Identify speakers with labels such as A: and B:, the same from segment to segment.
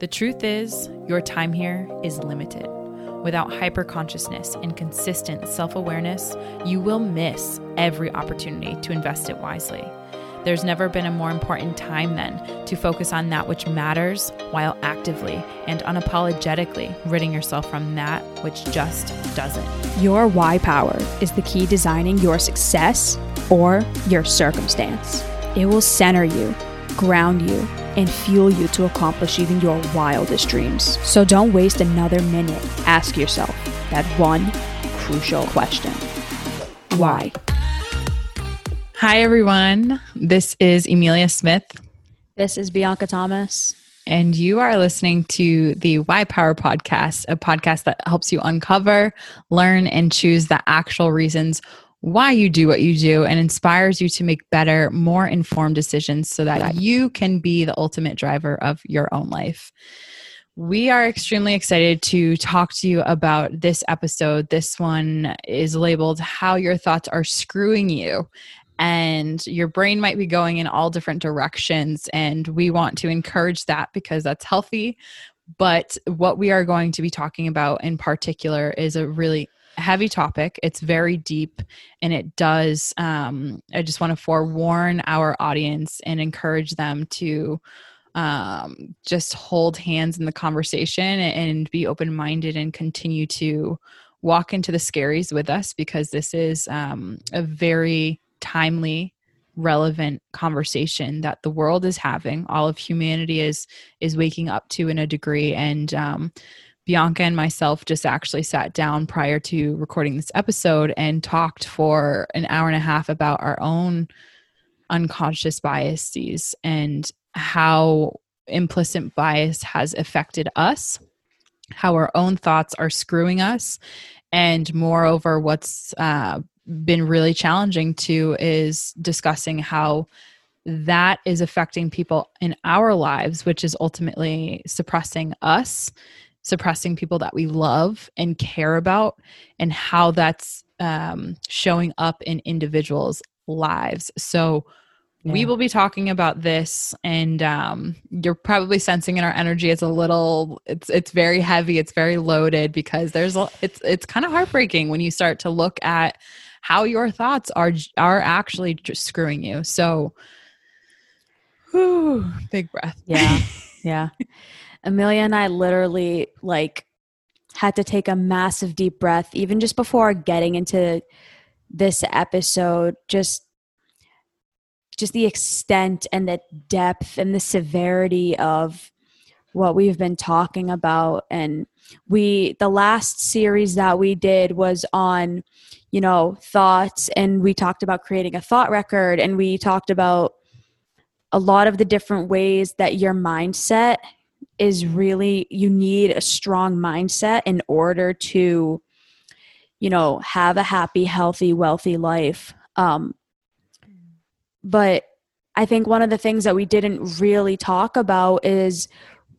A: The truth is, your time here is limited. Without hyperconsciousness and consistent self awareness, you will miss every opportunity to invest it wisely. There's never been a more important time then to focus on that which matters while actively and unapologetically ridding yourself from that which just doesn't.
B: Your why power is the key designing your success or your circumstance. It will center you, ground you, and fuel you to accomplish even your wildest dreams. So don't waste another minute. Ask yourself that one crucial question Why?
A: Hi, everyone. This is Emilia Smith.
B: This is Bianca Thomas.
A: And you are listening to the Why Power podcast, a podcast that helps you uncover, learn, and choose the actual reasons why you do what you do and inspires you to make better, more informed decisions so that you can be the ultimate driver of your own life. We are extremely excited to talk to you about this episode. This one is labeled How Your Thoughts Are Screwing You and your brain might be going in all different directions. And we want to encourage that because that's healthy. But what we are going to be talking about in particular is a really heavy topic. It's very deep and it does, um, I just want to forewarn our audience and encourage them to um, just hold hands in the conversation and be open minded and continue to walk into the scaries with us because this is um, a very timely relevant conversation that the world is having all of humanity is is waking up to in a degree and um, bianca and myself just actually sat down prior to recording this episode and talked for an hour and a half about our own unconscious biases and how implicit bias has affected us how our own thoughts are screwing us and moreover what's uh, been really challenging too is discussing how that is affecting people in our lives, which is ultimately suppressing us, suppressing people that we love and care about, and how that's um, showing up in individuals' lives. So, yeah. we will be talking about this and um, you're probably sensing in our energy it's a little it's it's very heavy it's very loaded because there's a, it's it's kind of heartbreaking when you start to look at how your thoughts are are actually just screwing you. So, whew, big breath.
B: Yeah, yeah. Emilia and I literally like had to take a massive deep breath, even just before getting into this episode. Just just the extent and the depth and the severity of what we've been talking about and we the last series that we did was on you know, thoughts and we talked about creating a thought record and we talked about a lot of the different ways that your mindset is really you need a strong mindset in order to you know have a happy healthy wealthy life um but i think one of the things that we didn't really talk about is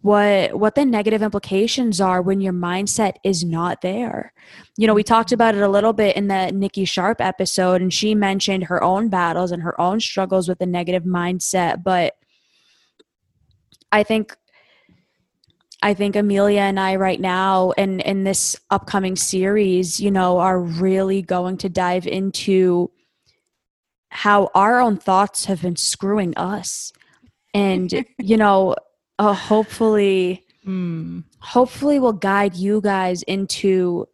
B: what what the negative implications are when your mindset is not there. You know, we talked about it a little bit in the Nikki Sharp episode and she mentioned her own battles and her own struggles with the negative mindset, but I think I think Emilia and I right now and in this upcoming series, you know, are really going to dive into how our own thoughts have been screwing us. And you know, uh, hopefully mm. hopefully will guide you guys into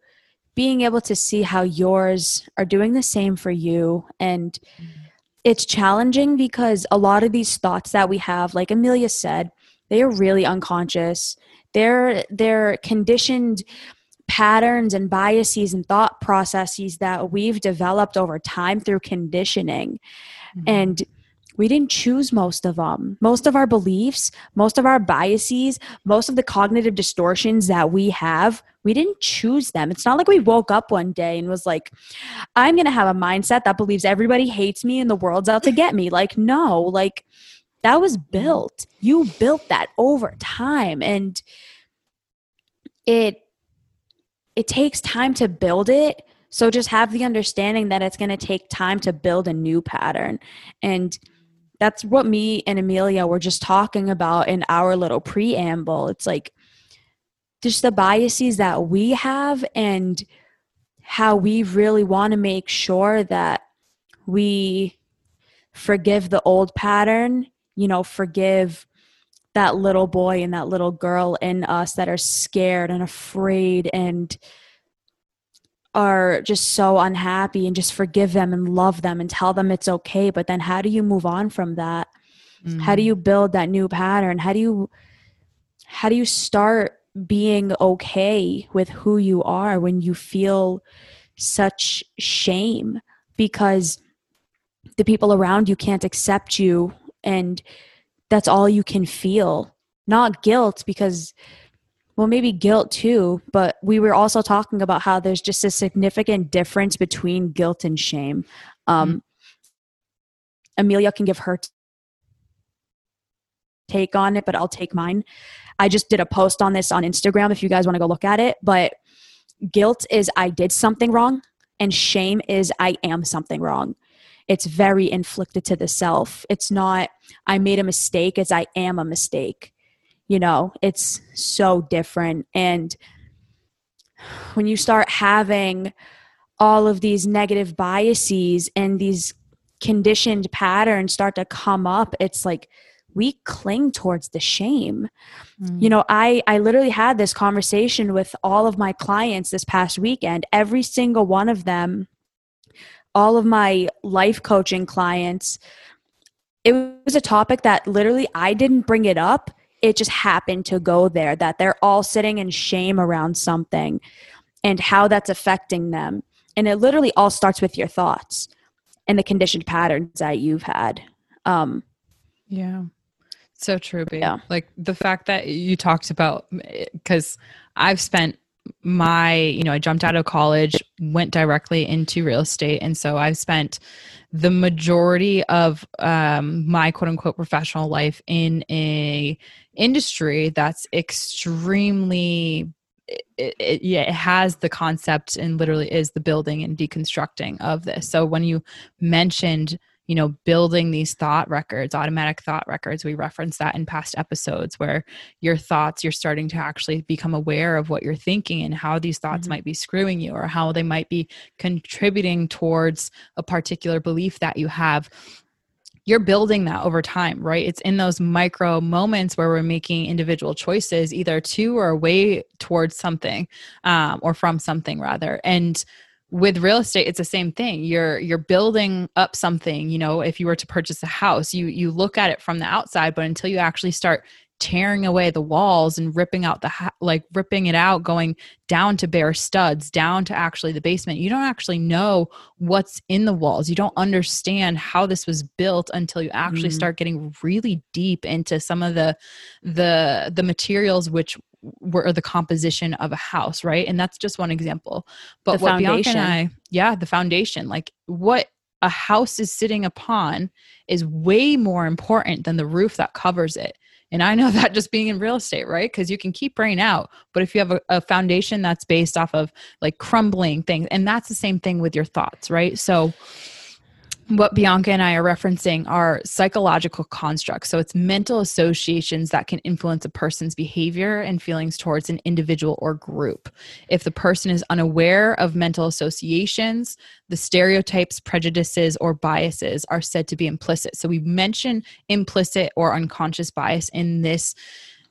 B: being able to see how yours are doing the same for you and mm. it's challenging because a lot of these thoughts that we have like emilia said they are really unconscious they're they're conditioned patterns and biases and thought processes that we've developed over time through conditioning mm-hmm. and we didn't choose most of them. Most of our beliefs, most of our biases, most of the cognitive distortions that we have, we didn't choose them. It's not like we woke up one day and was like, I'm going to have a mindset that believes everybody hates me and the world's out to get me. Like, no, like that was mm-hmm. built. You built that over time and it it takes time to build it. So just have the understanding that it's going to take time to build a new pattern. And that's what me and Emilia were just talking about in our little preamble. It's like just the biases that we have and how we really want to make sure that we forgive the old pattern, you know, forgive that little boy and that little girl in us that are scared and afraid and are just so unhappy and just forgive them and love them and tell them it's okay. But then how do you move on from that? Mm-hmm. How do you build that new pattern? How do you how do you start being okay with who you are when you feel such shame because the people around you can't accept you and that's all you can feel not guilt because well maybe guilt too but we were also talking about how there's just a significant difference between guilt and shame um, mm-hmm. emilia can give her take on it but i'll take mine I just did a post on this on Instagram if you guys want to go look at it. But guilt is I did something wrong, and shame is I am something wrong. It's very inflicted to the self. It's not I made a mistake, it's I am a mistake. You know, it's so different. And when you start having all of these negative biases and these conditioned patterns start to come up, it's like we cling towards the shame. Mm. You know, I I literally had this conversation with all of my clients this past weekend. Every single one of them, all of my life coaching clients, it was a topic that literally I didn't bring it up. It just happened to go there that they're all sitting in shame around something and how that's affecting them. And it literally all starts with your thoughts and the conditioned patterns that you've had. Um,
A: yeah. So true, babe. Yeah. Like the fact that you talked about, because I've spent my, you know, I jumped out of college, went directly into real estate. And so I've spent the majority of um, my quote unquote professional life in a industry that's extremely it, it, yeah, it has the concept and literally is the building and deconstructing of this. So when you mentioned you know building these thought records automatic thought records we referenced that in past episodes where your thoughts you're starting to actually become aware of what you're thinking and how these thoughts mm-hmm. might be screwing you or how they might be contributing towards a particular belief that you have you're building that over time, right? It's in those micro moments where we're making individual choices, either to or away towards something, um, or from something rather. And with real estate it's the same thing you're you're building up something you know if you were to purchase a house you you look at it from the outside but until you actually start tearing away the walls and ripping out the like ripping it out going down to bare studs down to actually the basement you don't actually know what's in the walls you don't understand how this was built until you actually mm. start getting really deep into some of the the the materials which were the composition of a house right and that's just one example but
B: the
A: what
B: foundation.
A: Bianca and I yeah the foundation like what a house is sitting upon is way more important than the roof that covers it and I know that just being in real estate, right? Because you can keep rain out. But if you have a, a, foundation that's based off of like crumbling things, and that's the same thing with your thoughts, right? So what Bianca and I are referencing are psychological constructs. So it's mental associations that can influence a person's behavior and feelings towards an individual or group. If the person is unaware of mental associations, the stereotypes, prejudices, or biases are said to be implicit. So we mention implicit or unconscious bias in this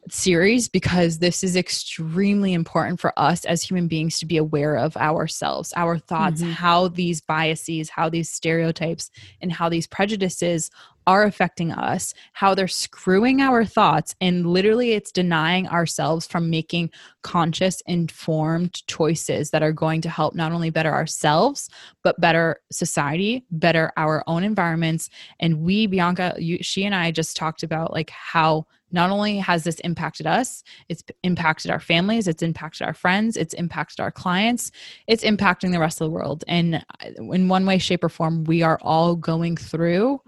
A: series because this is extremely important for us as human beings to be aware of ourselves, our thoughts, mm-hmm. how these biases, how these stereotypes, and how these prejudices are affecting us, how they're screwing our thoughts. And literally, it's denying ourselves from making conscious, informed choices that are going to help not only better ourselves, but better society, better our own environments. And we, Bianca, you, she and I just talked about like how not only has this impacted us, it's impacted our families, it's impacted our friends, it's impacted our clients, it's impacting the rest of the world. And uh, in one way, shape, or form, we are all going through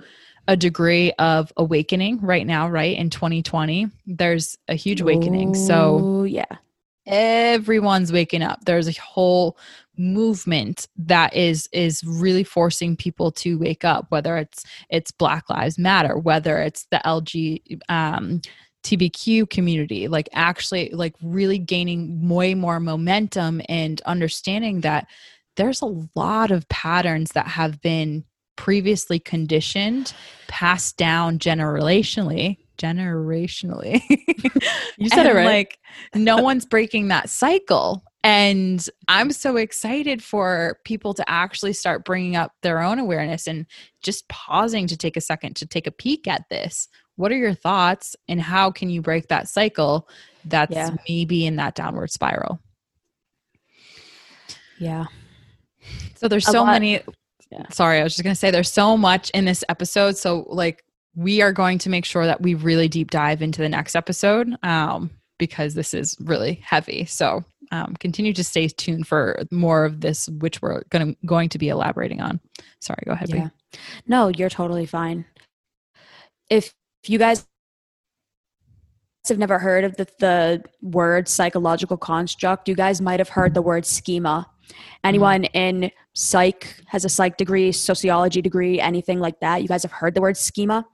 A: a degree of awakening right now, right? In 2020, there's a huge awakening. So,
B: yeah.
A: Everyone's waking up. There's a whole movement that is is really forcing people to wake up whether it's it's black lives matter whether it's the lg um TBQ community, like actually like really gaining way more momentum and understanding that there's a lot of patterns that have been previously conditioned, passed down generationally, generationally.
B: you said
A: and,
B: it right.
A: Like no one's breaking that cycle. And I'm so excited for people to actually start bringing up their own awareness and just pausing to take a second to take a peek at this. What are your thoughts and how can you break that cycle that's
B: Yeah.
A: maybe in that downward spiral?
B: yeah.
A: So there's
B: A
A: so
B: lot-
A: many.
B: Yeah.
A: Sorry, I was just going to say there's so much in this episode. So, like, we are going to make sure that we really deep dive into the next episode um, because this is really heavy. So, um, continue to stay tuned for more of this, which we're going to going to be elaborating on. Sorry, go ahead.
B: Yeah. No, you're totally fine. If if you guys have never heard of the, the word psychological construct, you guys might have heard the word schema. Anyone in psych has a psych degree, sociology degree, anything like that, you guys have heard the word schema.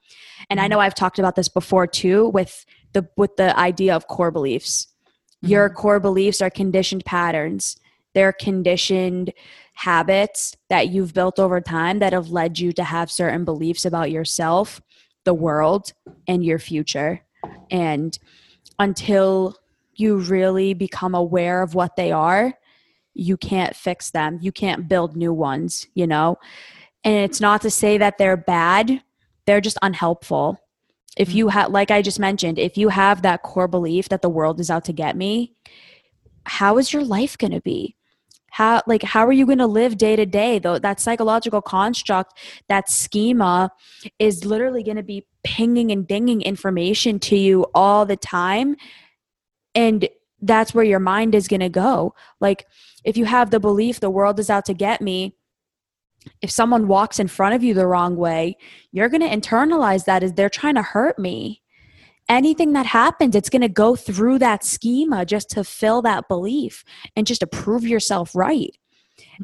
B: And I know I've talked about this before too with the with the idea of core beliefs. Your mm-hmm. core beliefs are conditioned patterns. They're conditioned habits that you've built over time that have led you to have certain beliefs about yourself, the world, and your future. And until you really become aware of what they are, you can't fix them. You can't build new ones, you know? And it's not to say that they're bad, they're just unhelpful. If you mm. have, like I just mentioned, if you have that core belief that the world is out to get me, how is your life going to be? How, like, how are you going to live day to day? Though that psychological construct, that schema is literally going to be pinging and dinging information to you all the time. And that's where your mind is going to go. Like, if you have the belief the world is out to get me, if someone walks in front of you the wrong way, you're going to internalize that as they're trying to hurt me. Anything that happens, it's going to go through that schema just to fill that belief and just to prove yourself right.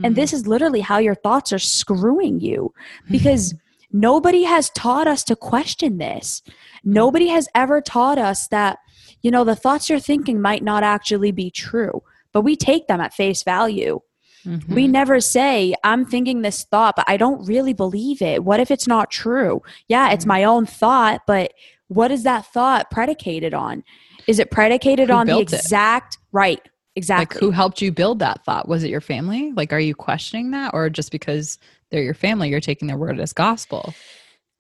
B: And this mm. is literally how your thoughts are screwing you because nobody has taught us to question this. Nobody has ever taught us that, you know, the thoughts you're thinking might not actually be true, but we take them at face value.
A: Mhm.
B: We never say, I'm thinking this thought, but I don't really believe it. What if it's not true? Yeah, it's my own thought, but what is that thought predicated on? Is it predicated
A: Who
B: on the
A: built it?
B: exact right? Exactly.
A: Like who helped you build that thought? Was it your family? Like, are you questioning that, or just because they're your family, you're taking their word as gospel?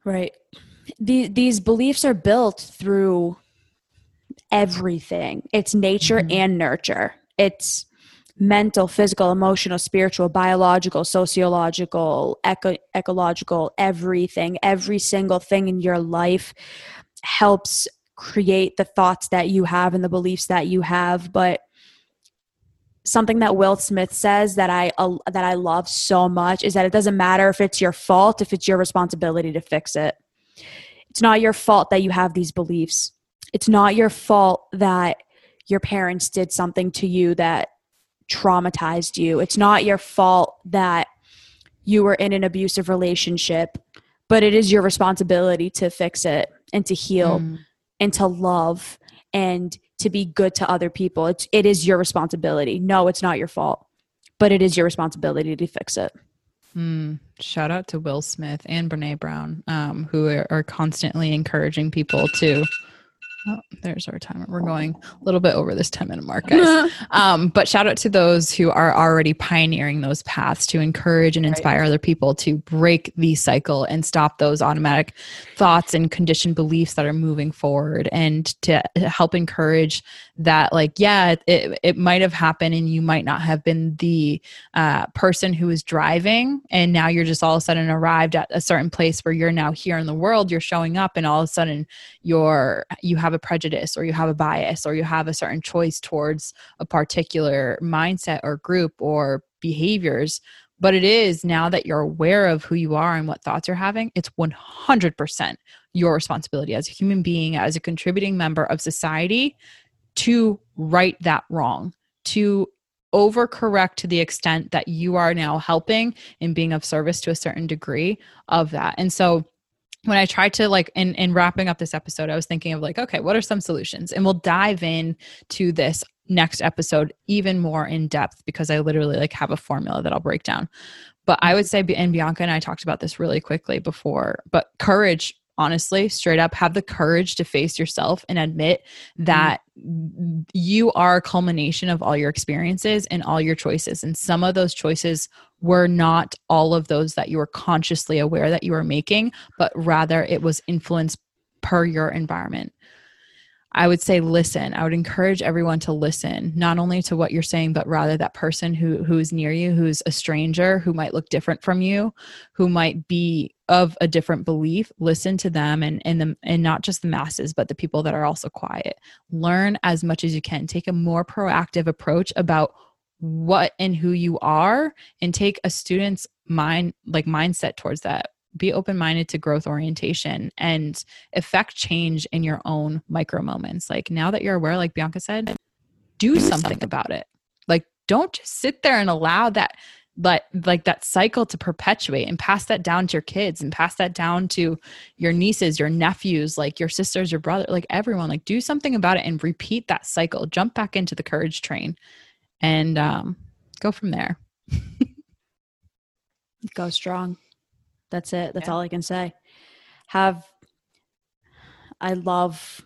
B: Right. The, these beliefs are built through everything. It's nature
A: Mhm.
B: and nurture. It's mental, physical, emotional, spiritual, biological, sociological, eco- ecological, everything. Every single thing in your life helps create the thoughts that you have and the beliefs that you have, but something that Will Smith says that I uh, that I love so much is that it doesn't matter if it's your fault if it's your responsibility to fix it. It's not your fault that you have these beliefs. It's not your fault that your parents did something to you that traumatized you. It's not your fault that you were in an abusive relationship, but it is your responsibility to fix it and to heal
A: Mm.
B: and to love and to be good to other people. It's it is your responsibility. No, it's not your fault, but it is your responsibility to fix it.
A: Mm, shout out to Will Smith and Brene Brown, um, who are, are constantly encouraging people to. Oh, there's our timer. We're going a little bit over this 10 minute mark, guys. um, but shout out to those who are already pioneering those paths to encourage and
B: Right.
A: inspire other people to break the cycle and stop those automatic thoughts and conditioned beliefs that are moving forward and to help encourage that like yeah it, it might have happened and you might not have been the uh, person who was driving and now you're just all of a sudden arrived at a certain place where you're now here in the world you're showing up and all of a sudden you're you have a prejudice or you have a bias or you have a certain choice towards a particular mindset or group or behaviors but it is now that you're aware of who you are and what thoughts you're having it's 100% your responsibility as a human being as a contributing member of society to right that wrong to overcorrect to the extent that you are now helping and being of service to a certain degree of that. And so when I tried to like in in wrapping up this episode, I was thinking of like, okay, what are some solutions? And we'll dive in to this next episode even more in depth because I literally like have a formula that I'll break down. But I would say, and Bianca and I talked about this really quickly before, but courage honestly, straight up, have the courage to face yourself and admit that mm. you are a culmination of all your experiences and all your choices. And some of those choices were not all of those that you were consciously aware that you were making, but rather it was influenced per your environment. I would say listen. I would encourage everyone to listen, not only to what you're saying, but rather that person who who's near you, who's a stranger, who might look different from you, who might be of a different belief. Listen to them and and the and not just the masses, but the people that are also quiet. Learn as much as you can. Take a more proactive approach about what and who you are and take a student's mind like mindset towards that be open minded to growth orientation and affect change in your own micro moments. Like now that you're aware, like Bianca said, do something about it. Like don't just sit there and allow that but like that cycle to perpetuate and pass that down to your kids and pass that down to your nieces your nephews like your sisters your brother like everyone. Like do something about it and repeat that cycle. Jump back into the courage train and um, go from there.
B: Go strong that's it. That's yeah. all I can say. Have I love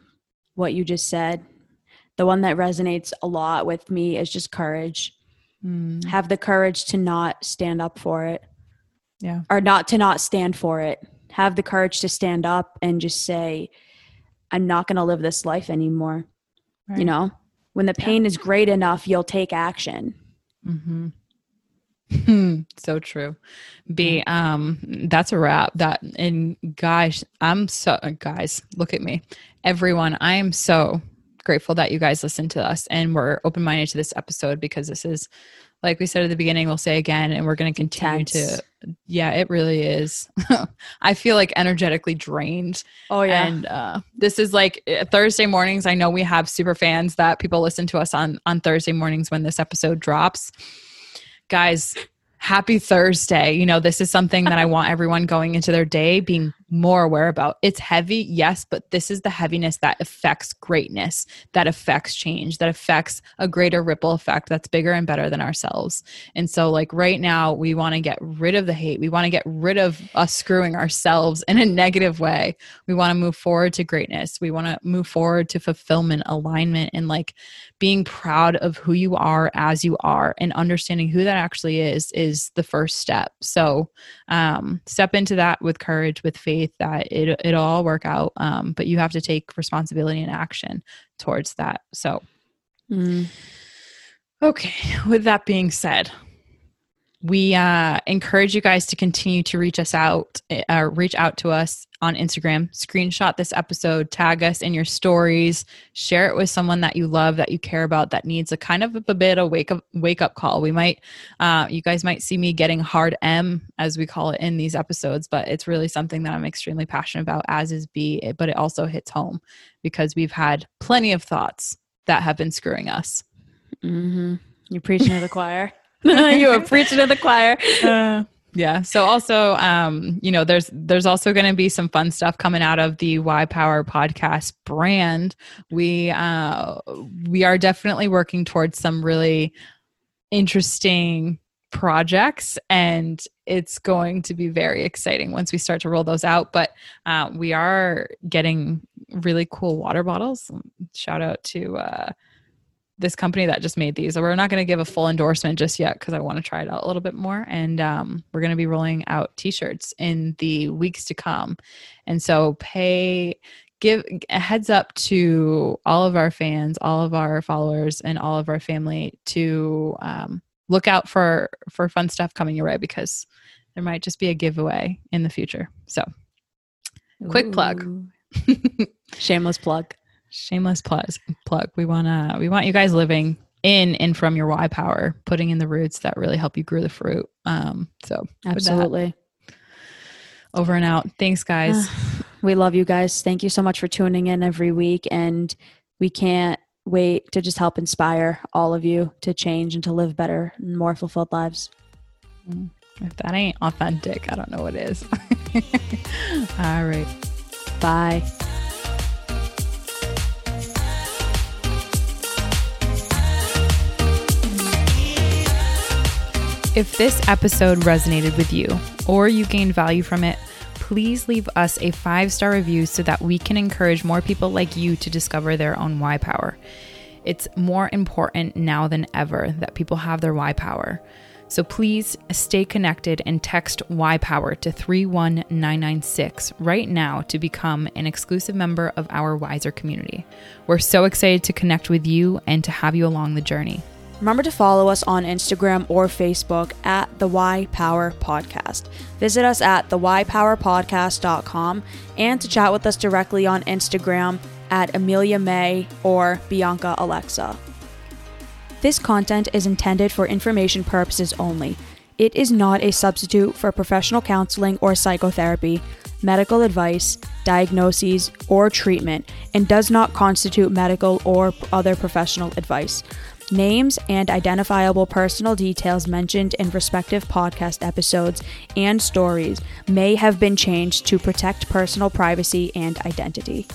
B: what you just said. The one that resonates a lot with me is just courage. Mm. Have the courage to not stand up for it.
A: Yeah.
B: Or not to not stand for it. Have the courage to stand up and just say, I'm not going to live this life anymore. Right. You know, when the pain yeah. is great enough, you'll take action.
A: Mm-hmm. So true. B um that's a wrap. That and guys, I'm so guys, look at me. Everyone, I am so grateful that you guys listened to us and we're open-minded to this episode because this is like we said at the beginning, we'll say again and we're going to continue to yeah, it really is. I feel like energetically drained.
B: Oh yeah.
A: And uh, this is like uh, Thursday mornings. I know we have super fans that people listen to us on on Thursday mornings when this episode drops guys, happy Thursday. You know, this is something that I want everyone going into their day being more aware about. It's heavy, yes, but this is the heaviness that affects greatness, that affects change, that affects a greater ripple effect that's bigger and better than ourselves. And so, like right now, we want to get rid of the hate. We want to get rid of us screwing ourselves in a negative way. We want to move forward to greatness. We want to move forward to fulfillment, alignment, and like being proud of who you are as you are and understanding who that actually is is the first step. So, um, step into that with courage, with faith faith that it it'll all work out. Um, but you have to take responsibility and action towards that. So, mm. okay. With that being said, we uh, encourage you guys to continue to reach us out, uh, reach out to us on Instagram, screenshot this episode, tag us in your stories, share it with someone that you love, that you care about, that needs a kind of a bit of wake up wake up call. We might, uh, you guys might see me getting hard M as we call it in these episodes, but it's really something that I'm extremely passionate about, as is B. But it also hits home because we've had plenty of thoughts that have been screwing us.
B: Mm-hmm. You're preaching to the choir. you were preaching to the choir. Uh,
A: yeah. So also, um, you know, there's there's also going to be some fun stuff coming out of the Why Power podcast brand. We uh, we are definitely working towards some really interesting projects and it's going to be very exciting once we start to roll those out but uh, we are getting really cool water bottles shout out to uh, this company that just made these. So we're not going to give a full endorsement just yet because I want to try it out a little bit more. And um, we're going to be rolling out T-shirts in the weeks to come. And so pay give a heads up to all of our fans, all of our followers, and all of our family to um, look out for for fun stuff coming your way because there might just be a giveaway in the future. So, quick Ooh. plug,
B: shameless plug
A: shameless plug plug we want to we want you guys living in and from your why power putting in the roots that really help you grow the fruit um so
B: absolutely
A: over and out thanks guys
B: we love you guys thank you so much for tuning in every week and we can't wait to just help inspire all of you to change and to live better and more fulfilled lives.
A: If that ain't authentic, I don't know what is. All right.
B: Bye.
A: If this episode resonated with you or you gained value from it, please leave us a five star review so that we can encourage more people like you to discover their own why power. It's more important now than ever that people have their why power. So please stay connected and text Why Power to 31996 right now to become an exclusive member of our Wiser community. We're so excited to connect with you and to have you along the journey.
B: Remember to follow us on Instagram or Facebook at the Why Power Podcast. Visit us at thewhypowerpodcast.com and to chat with us directly on Instagram at Emilia May or Bianca Alexa. This content is intended for information purposes only. It is not a substitute for professional counseling or psychotherapy, medical advice, diagnoses, or treatment, and does not constitute medical or other professional advice. Names and identifiable personal details mentioned in respective podcast episodes and stories may have been changed to protect personal privacy and identity.